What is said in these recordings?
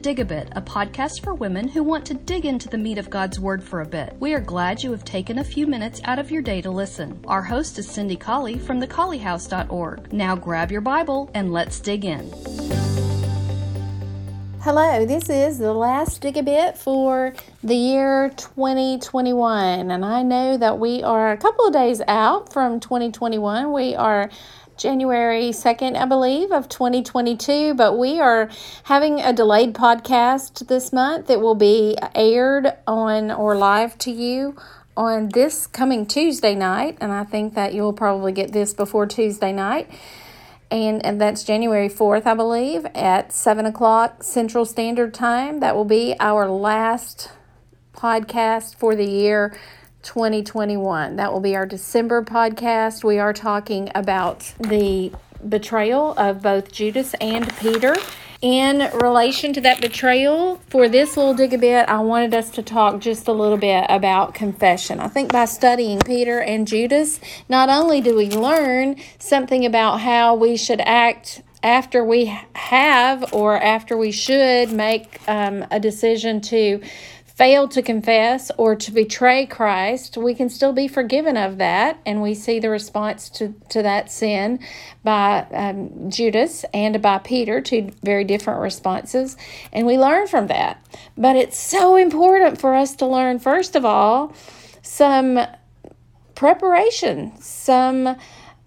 Dig a Bit, a podcast for women who want to dig into the meat of God's Word for a bit. We are glad you have taken a few minutes out of your day to listen. Our host is Cindy Colley from thecolleyhouse.org. Now grab your Bible and let's dig in. Hello, this is the last dig a bit for the year 2021, and I know that we are a couple of days out from 2021. We are January 2nd, I believe, of 2022. But we are having a delayed podcast this month that will be aired on or live to you on this coming Tuesday night. And I think that you'll probably get this before Tuesday night. And, and that's January 4th, I believe, at 7 o'clock Central Standard Time. That will be our last podcast for the year 2021. That will be our December podcast. We are talking about the betrayal of both Judas and Peter. In relation to that betrayal, for this little dig a bit, I wanted us to talk just a little bit about confession. I think by studying Peter and Judas, not only do we learn something about how we should act after we have or after we should make um, a decision to fail to confess or to betray Christ, we can still be forgiven of that. And we see the response to, to that sin by um, Judas and by Peter, two very different responses. And we learn from that. But it's so important for us to learn, first of all, some preparation, some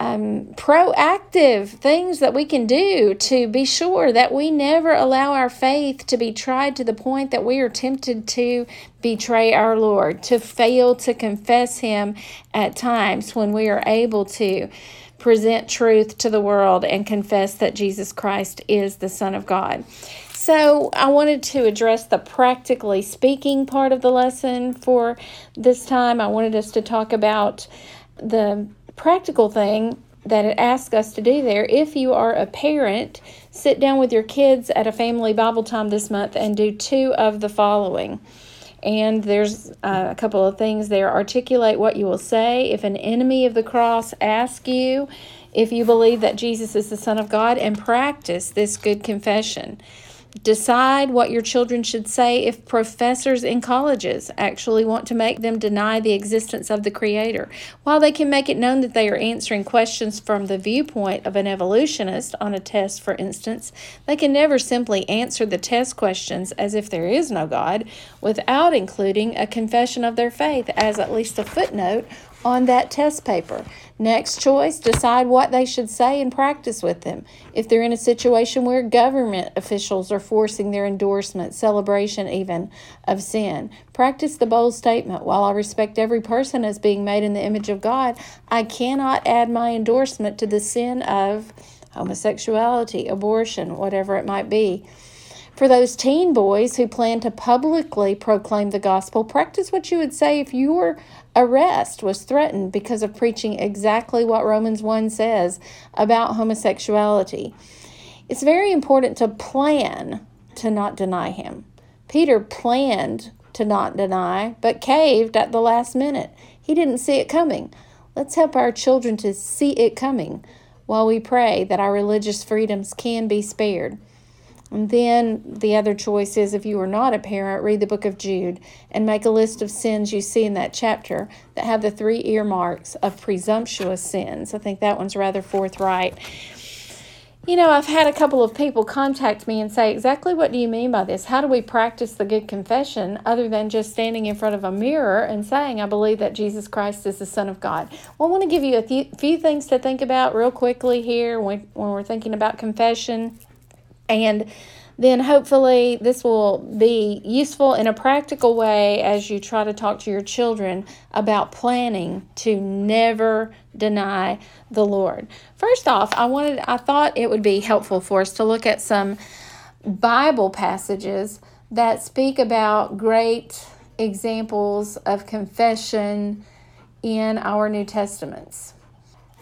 um, proactive things that we can do to be sure that we never allow our faith to be tried to the point that we are tempted to betray our Lord, to fail to confess Him at times when we are able to present truth to the world and confess that Jesus Christ is the Son of God. So, I wanted to address the practically speaking part of the lesson for this time. I wanted us to talk about the practical thing that it asks us to do there. If you are a parent, sit down with your kids at a family Bible time this month and do two of the following. And there's uh, a couple of things there. Articulate what you will say. If an enemy of the cross asks you if you believe that Jesus is the Son of God, and practice this good confession. Decide what your children should say if professors in colleges actually want to make them deny the existence of the Creator. While they can make it known that they are answering questions from the viewpoint of an evolutionist on a test, for instance, they can never simply answer the test questions as if there is no God without including a confession of their faith as at least a footnote on that test paper. Next choice, decide what they should say and practice with them. If they're in a situation where government officials are forcing their endorsement, celebration even, of sin, practice the bold statement While I respect every person as being made in the image of God, I cannot add my endorsement to the sin of homosexuality, abortion, whatever it might be. For those teen boys who plan to publicly proclaim the gospel, practice what you would say if your arrest was threatened because of preaching exactly what Romans 1 says about homosexuality. It's very important to plan to not deny him. Peter planned to not deny, but caved at the last minute. He didn't see it coming. Let's help our children to see it coming while we pray that our religious freedoms can be spared. And then the other choice is if you are not a parent, read the book of Jude and make a list of sins you see in that chapter that have the three earmarks of presumptuous sins. I think that one's rather forthright. You know, I've had a couple of people contact me and say, exactly what do you mean by this? How do we practice the good confession other than just standing in front of a mirror and saying, I believe that Jesus Christ is the Son of God? Well, I want to give you a few, things to think about real quickly here when, when we're thinking about confession. And then hopefully this will be useful in a practical way as you try to talk to your children about planning to never deny the Lord. First off, I wanted I thought it would be helpful for us to look at some Bible passages that speak about great examples of confession in our New Testaments.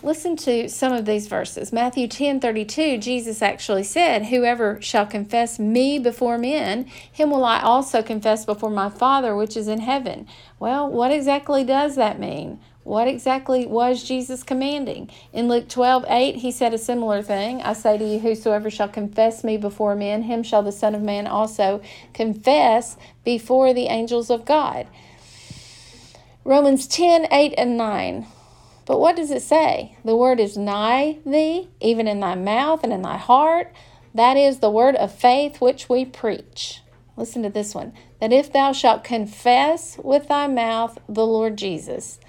Listen to some of these verses. Matthew 10 32, Jesus actually said, Whoever shall confess me before men, him will I also confess before my Father which is in heaven. Well, what exactly does that mean? What exactly was Jesus commanding? In Luke 12, 8, he said a similar thing. I say to you, whosoever shall confess me before men, him shall the Son of Man also confess before the angels of God. Romans 10, 8, and 9. But what does it say? The word is nigh thee, even in thy mouth and in thy heart. That is the word of faith which we preach. Listen to this one. That if thou shalt confess with thy mouth the Lord Jesus,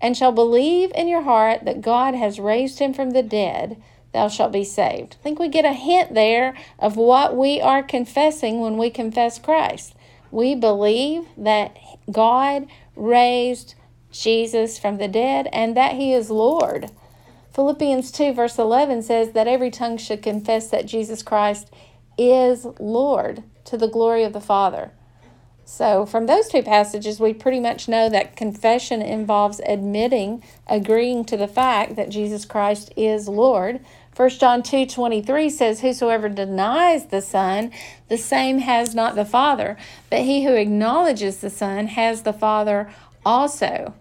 and shall believe in your heart that God has raised him from the dead, thou shalt be saved. I think we get a hint there of what we are confessing when we confess Christ. We believe that God raised Jesus from the dead and that he is Lord. Philippians 2, verse 11 says that every tongue should confess that Jesus Christ is Lord to the glory of the Father. So, from those two passages, we pretty much know that confession involves admitting, agreeing to the fact that Jesus Christ is Lord. 1 John 2 23 says, Whosoever denies the Son, the same has not the Father, but he who acknowledges the Son has the Father also.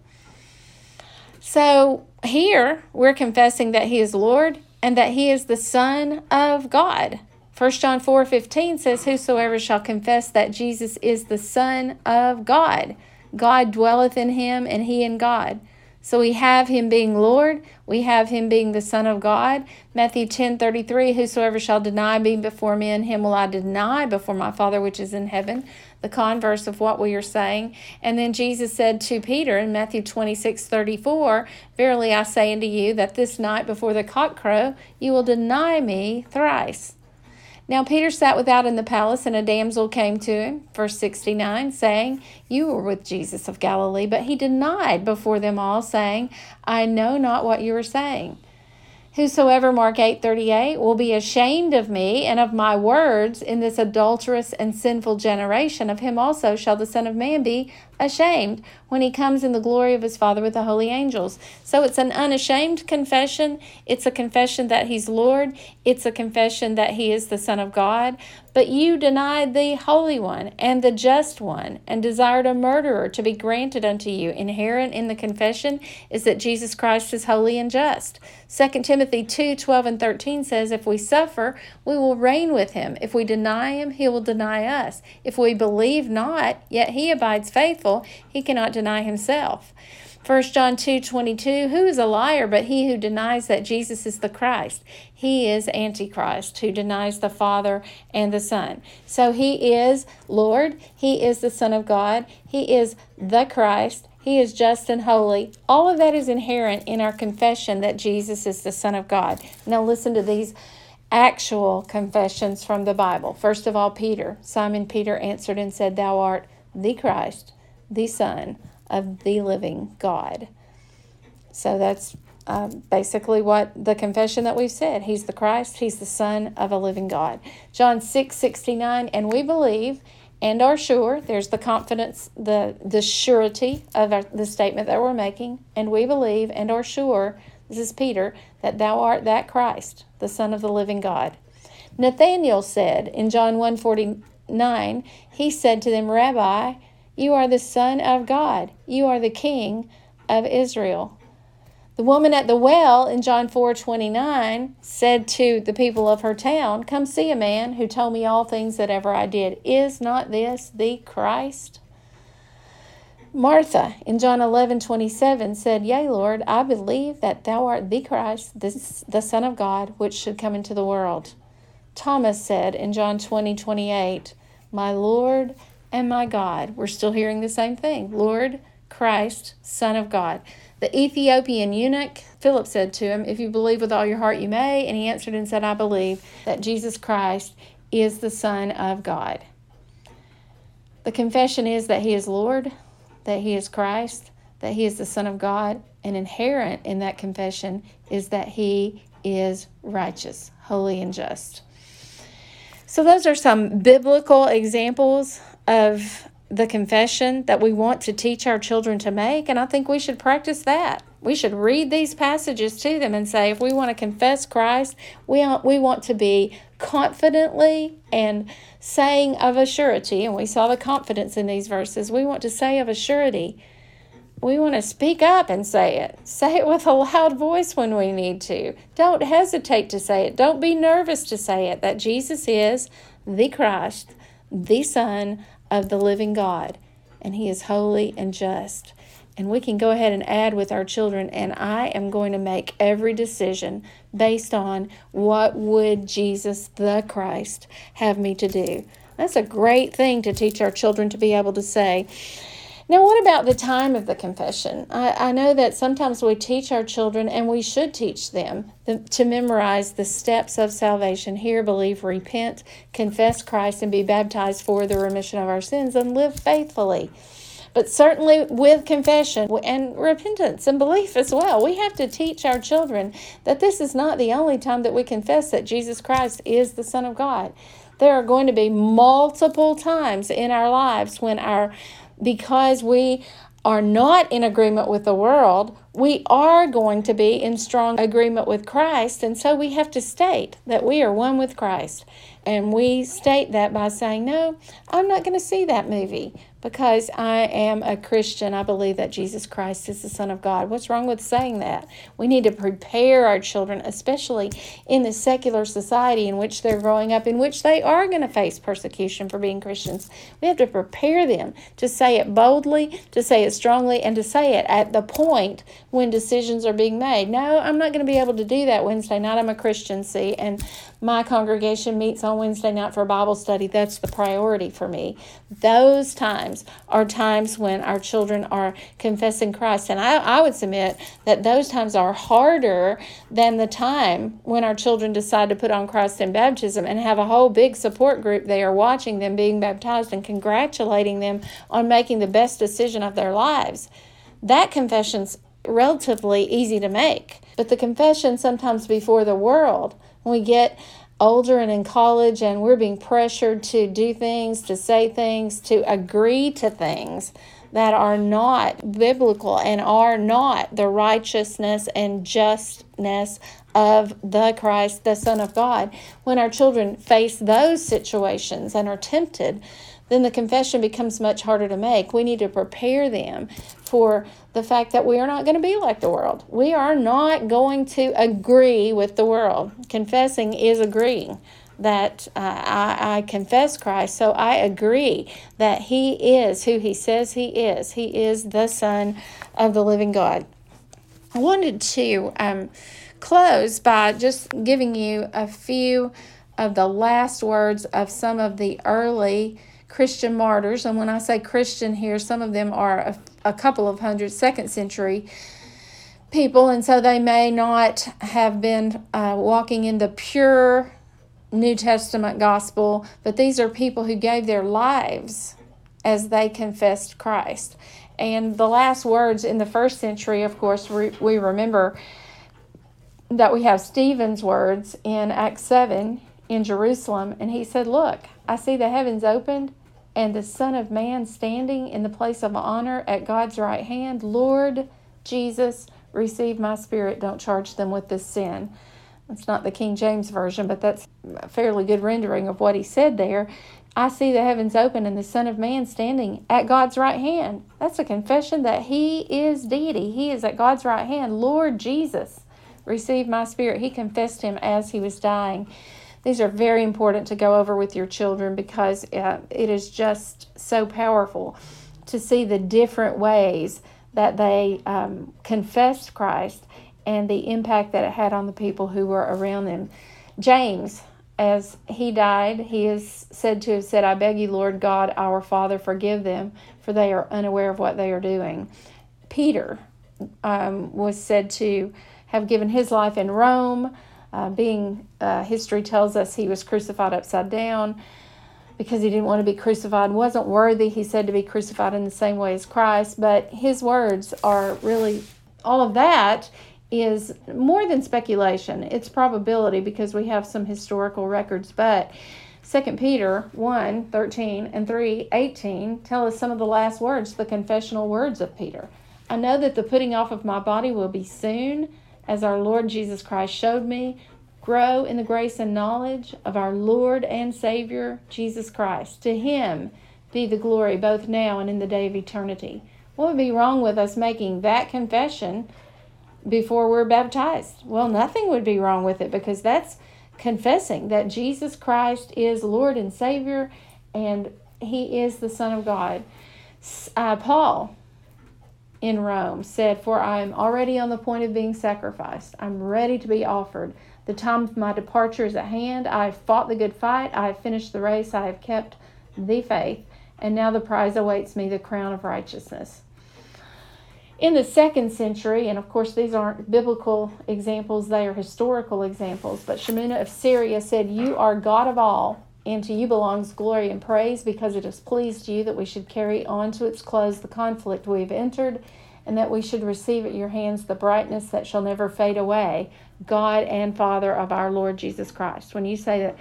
So, here we're confessing that he is Lord and that he is the Son of God. 1 John 4 15 says, Whosoever shall confess that Jesus is the Son of God, God dwelleth in him, and he in God. So we have him being Lord, we have him being the Son of God. Matthew 10 33, Whosoever shall deny me before men, him will I deny before my Father which is in heaven. The converse of what we are saying. And then Jesus said to Peter in Matthew 26 34, Verily I say unto you that this night before the cock crow, you will deny me thrice. Now Peter sat without in the palace, and a damsel came to him, verse 69, saying, You were with Jesus of Galilee. But he denied before them all, saying, I know not what you are saying. Whosoever, Mark 8 38, will be ashamed of me and of my words in this adulterous and sinful generation, of him also shall the Son of Man be ashamed when he comes in the glory of his Father with the holy angels. So it's an unashamed confession. It's a confession that he's Lord. It's a confession that he is the Son of God. But you denied the Holy One and the Just One, and desired a murderer to be granted unto you. Inherent in the confession is that Jesus Christ is holy and just. 2 Timothy 2 12 and 13 says, If we suffer, we will reign with him. If we deny him, he will deny us. If we believe not, yet he abides faithful, he cannot deny himself. 1 John 2 22, who is a liar but he who denies that Jesus is the Christ? He is Antichrist, who denies the Father and the Son. So he is Lord, he is the Son of God, he is the Christ, he is just and holy. All of that is inherent in our confession that Jesus is the Son of God. Now listen to these actual confessions from the Bible. First of all, Peter. Simon Peter answered and said, Thou art the Christ, the Son of the living God. So that's uh, basically what the confession that we've said. He's the Christ, He's the Son of a living God. John 6 69, and we believe and are sure, there's the confidence, the, the surety of our, the statement that we're making, and we believe and are sure, this is Peter, that thou art that Christ, the Son of the living God. Nathanael said in John 1 49, he said to them, Rabbi, you are the Son of God. You are the King of Israel. The woman at the well in John 4 29 said to the people of her town, Come see a man who told me all things that ever I did. Is not this the Christ? Martha in John 11 27 said, Yea, Lord, I believe that thou art the Christ, the, Son of God, which should come into the world. Thomas said in John 20 28, My Lord and my God. We're still hearing the same thing Lord, Christ, Son of God. The Ethiopian eunuch, Philip said to him, If you believe with all your heart, you may. And he answered and said, I believe that Jesus Christ is the Son of God. The confession is that he is Lord, that he is Christ, that he is the Son of God, and inherent in that confession is that he is righteous, holy, and just. So, those are some biblical examples of the confession that we want to teach our children to make, and I think we should practice that. We should read these passages to them and say, if we want to confess Christ, we, we want to be confidently and saying of a surety, and we saw the confidence in these verses, we want to say of a surety, we want to speak up and say it. Say it with a loud voice when we need to. Don't hesitate to say it. Don't be nervous to say it that Jesus is the Christ, the Son of the living God, and He is holy and just. And we can go ahead and add with our children, and I am going to make every decision based on what would Jesus the Christ have me to do. That's a great thing to teach our children to be able to say. Now, what about the time of the confession? I, I know that sometimes we teach our children, and we should teach them the, to memorize the steps of salvation hear, believe, repent, confess Christ, and be baptized for the remission of our sins and live faithfully. But certainly with confession and repentance and belief as well, we have to teach our children that this is not the only time that we confess that Jesus Christ is the Son of God. There are going to be multiple times in our lives when our because we are not in agreement with the world, we are going to be in strong agreement with Christ. And so we have to state that we are one with Christ. And we state that by saying, No, I'm not going to see that movie because I am a Christian. I believe that Jesus Christ is the Son of God. What's wrong with saying that? We need to prepare our children, especially in the secular society in which they're growing up, in which they are going to face persecution for being Christians. We have to prepare them to say it boldly, to say it strongly, and to say it at the point when decisions are being made. No, I'm not going to be able to do that Wednesday night. I'm a Christian, see, and my congregation meets on Wednesday night for Bible study. That's the priority for me. Those times are times when our children are confessing Christ. And I, I would submit that those times are harder than the time when our children decide to put on Christ in baptism and have a whole big support group there watching them being baptized and congratulating them on making the best decision of their lives. That confession's relatively easy to make. But the confession sometimes before the world when we get older and in college and we're being pressured to do things, to say things, to agree to things that are not biblical and are not the righteousness and justness of the Christ, the Son of God. When our children face those situations and are tempted, then the confession becomes much harder to make. We need to prepare them for the fact that we are not going to be like the world. We are not going to agree with the world. Confessing is agreeing that uh, I, I confess Christ, so I agree that He is who He says He is. He is the Son of the living God. I wanted to um, close by just giving you a few of the last words of some of the early Christian martyrs. And when I say Christian here, some of them are a, couple of hundred second century people, and so they may not have been uh, walking in the pure New Testament gospel, but these are people who gave their lives as they confessed Christ. And the last words in the first century, of course, we, we remember that we have Stephen's words in Acts 7 in Jerusalem, and he said, Look, I see the heavens opened and the Son of Man standing in the place of honor at God's right hand, Lord Jesus, receive my spirit. Don't charge them with this sin. That's not the King James Version, but that's a fairly good rendering of what he said there. I see the heavens open and the Son of Man standing at God's right hand. That's a confession that he is deity. He is at God's right hand. Lord Jesus, receive my spirit. He confessed him as he was dying. These are very important to go over with your children because uh, it is just so powerful to see the different ways that they um, confessed Christ and the impact that it had on the people who were around them. James, as he died, he is said to have said, I beg you, Lord God, our Father, forgive them, for they are unaware of what they are doing. Peter um, was said to have given his life in Rome. Uh, being uh, history tells us he was crucified upside down because he didn't want to be crucified, wasn't worthy, he said, to be crucified in the same way as Christ. But his words are really all of that is more than speculation. It's probability because we have some historical records. But 2 Peter 1 13 and 3 18 tell us some of the last words, the confessional words of Peter. I know that the putting off of my body will be soon as our Lord Jesus Christ showed me, grow in the grace and knowledge of our Lord and Savior, Jesus Christ. To him be the glory both now and in the day of eternity. What would be wrong with us making that confession before we're baptized? Well, nothing would be wrong with it because that's confessing that Jesus Christ is Lord and Savior and He is the Son of God. Uh, Paul in Rome said, For I am already on the point of being sacrificed. I'm ready to be offered. The time of my departure is at hand. I have fought the good fight. I have finished the race. I have kept the faith. And now the prize awaits me the crown of righteousness. In the second century, and of course these aren't biblical examples, they are historical examples, but Shemuna of Syria said, You are God of all, and to you belongs glory and praise, because it has pleased you that we should carry on to its close the conflict we have entered, and that we should receive at your hands the brightness that shall never fade away, God and Father of our Lord Jesus Christ. When you say that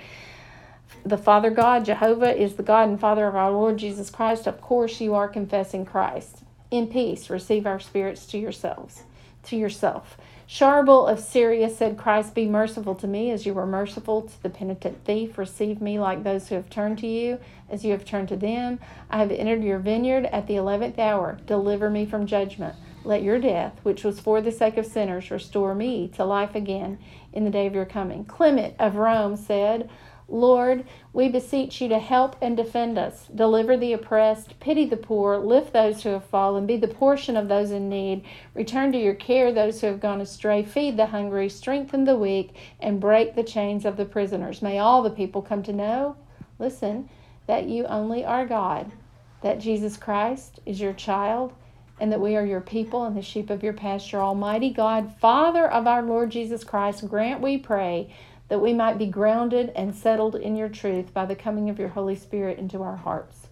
the Father God, Jehovah, is the God and Father of our Lord Jesus Christ, of course you are confessing Christ in peace receive our spirits to yourselves to yourself Sharbel of Syria said, Christ, be merciful to me as you were merciful to the penitent thief. Receive me like those who have turned to you, as you have turned to them. I have entered your vineyard at the eleventh hour. Deliver me from judgment. Let your death, which was for the sake of sinners, restore me to life again in the day of your coming. Clement of Rome said, Lord, we beseech you to help and defend us, deliver the oppressed, pity the poor, lift those who have fallen, be the portion of those in need, return to your care those who have gone astray, feed the hungry, strengthen the weak, and break the chains of the prisoners. May all the people come to know, listen, that you only are God, that Jesus Christ is your child, and that we are your people and the sheep of your pasture. Almighty God, Father of our Lord Jesus Christ, grant, we pray, that we might be grounded and settled in your truth by the coming of your Holy Spirit into our hearts.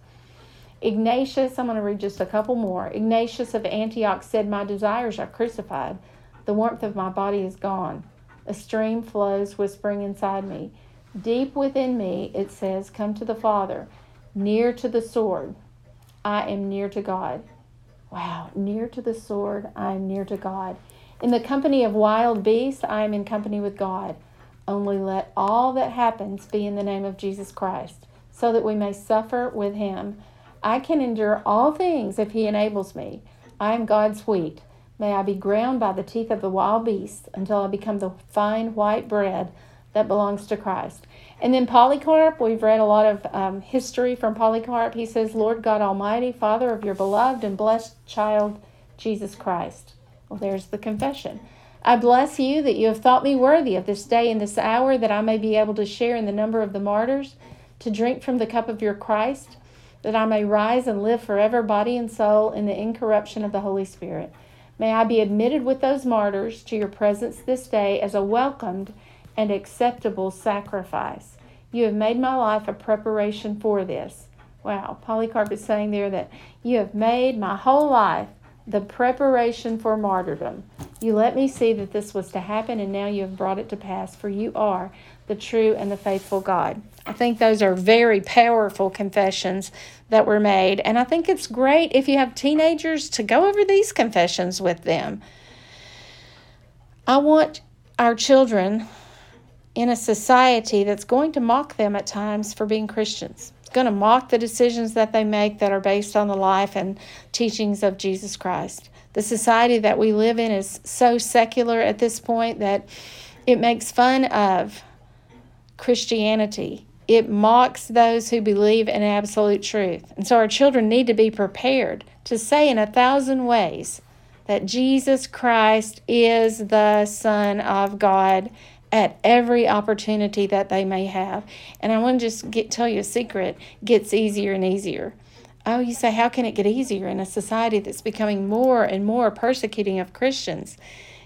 Ignatius, I'm going to read just a couple more. Ignatius of Antioch said, My desires are crucified. The warmth of my body is gone. A stream flows whispering inside me. Deep within me, it says, Come to the Father, near to the sword. I am near to God. Wow, near to the sword, I am near to God. In the company of wild beasts, I am in company with God. Only let all that happens be in the name of Jesus Christ, so that we may suffer with him. I can endure all things if he enables me. I am God's wheat. May I be ground by the teeth of the wild beasts until I become the fine white bread that belongs to Christ. And then Polycarp, we've read a lot of um, history from Polycarp. He says, Lord God Almighty, Father of your beloved and blessed child, Jesus Christ. Well, there's the confession. I bless you that you have thought me worthy of this day and this hour, that I may be able to share in the number of the martyrs, to drink from the cup of your Christ, that I may rise and live forever, body and soul, in the incorruption of the Holy Spirit. May I be admitted with those martyrs to your presence this day as a welcomed and acceptable sacrifice. You have made my life a preparation for this. Wow, Polycarp is saying there that you have made my whole life the preparation for martyrdom. You let me see that this was to happen, and now you have brought it to pass, for you are the true and the faithful God. I think those are very powerful confessions that were made, and I think it's great if you have teenagers to go over these confessions with them. I want our children in a society that's going to mock them at times for being Christians going to mock the decisions that they make that are based on the life and teachings of Jesus Christ. The society that we live in is so secular at this point that it makes fun of Christianity. It mocks those who believe in absolute truth. And so our children need to be prepared to say in a thousand ways that Jesus Christ is the Son of God at every opportunity that they may have. And I want to just get tell you a secret, gets easier and easier. Oh, you say, how can it get easier in a society that's becoming more and more persecuting of Christians?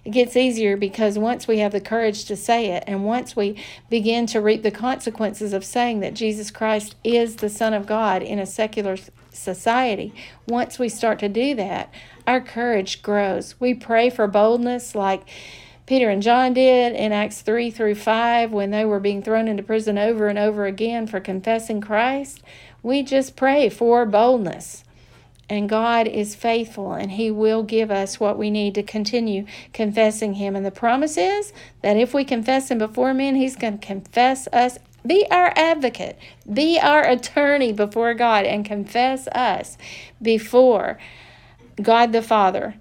It gets easier because once we have the courage to say it, and once we begin to reap the consequences of saying that Jesus Christ is the Son of God in a secular society, once we start to do that, our courage grows. We pray for boldness like Peter and John did in Acts 3 through 5 when they were being thrown into prison over and over again for confessing Christ. We just pray for boldness. And God is faithful and He will give us what we need to continue confessing Him. And the promise is that if we confess Him before men, He's going to confess us. Be our advocate, be our attorney before God, and confess us before God the Father,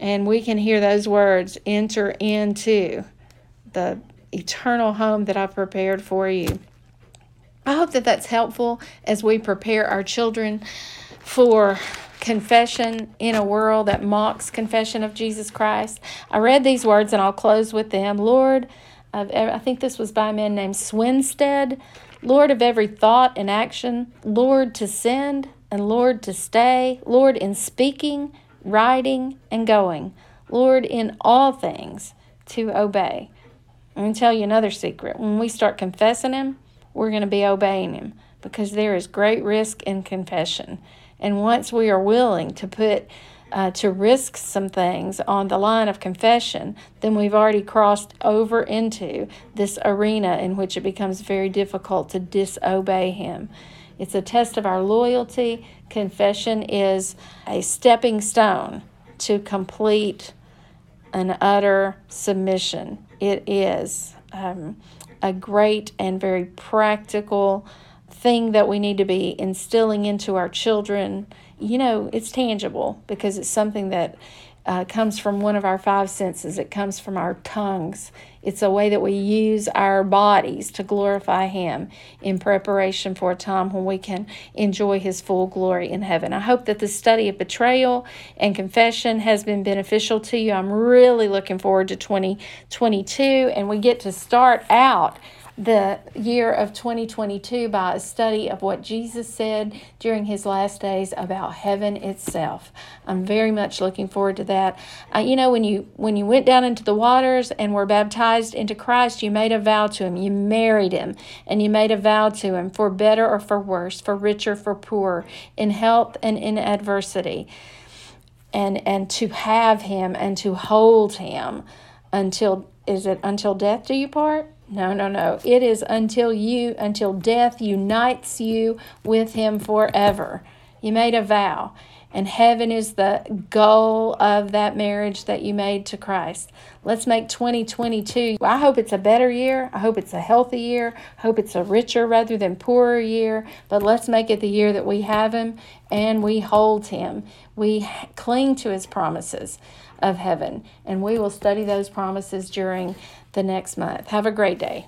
and we can hear those words enter into the eternal home that I've prepared for you. I hope that that's helpful as we prepare our children for confession in a world that mocks confession of Jesus Christ. I read these words and I'll close with them. Lord, I think this was by a man named Swinstead. Lord of every thought and action, Lord to send and Lord to stay, Lord in speaking, writing, and going, Lord in all things to obey. I'm going to tell you another secret. When we start confessing Him, we're going to be obeying Him because there is great risk in confession. And once we are willing to put uh, to risk some things on the line of confession, then we've already crossed over into this arena in which it becomes very difficult to disobey Him. It's a test of our loyalty. Confession is a stepping stone to complete an utter submission. It is um, a great and very practical thing that we need to be instilling into our children. You know, it's tangible because it's something that uh, comes from one of our five senses, it comes from our tongues. It's a way that we use our bodies to glorify Him in preparation for a time when we can enjoy His full glory in heaven. I hope that the study of betrayal and confession has been beneficial to you. I'm really looking forward to 2022, and we get to start out the year of 2022 by a study of what Jesus said during his last days about heaven itself. I'm very much looking forward to that. Uh, you know, when you when you went down into the waters and were baptized into Christ, you made a vow to him. You married him, and you made a vow to him for better or for worse, for richer, for poorer, in health and in adversity. And and to have him and to hold him until is it until death do you part? No, no, no. It is until you, until death unites you with Him forever. You made a vow, and heaven is the goal of that marriage that you made to Christ. Let's make 2022. I hope it's a better year. I hope it's a healthy year. I hope it's a richer rather than poorer year. But let's make it the year that we have Him and we hold Him. We cling to His promises of heaven, and we will study those promises during the next month. Have a great day.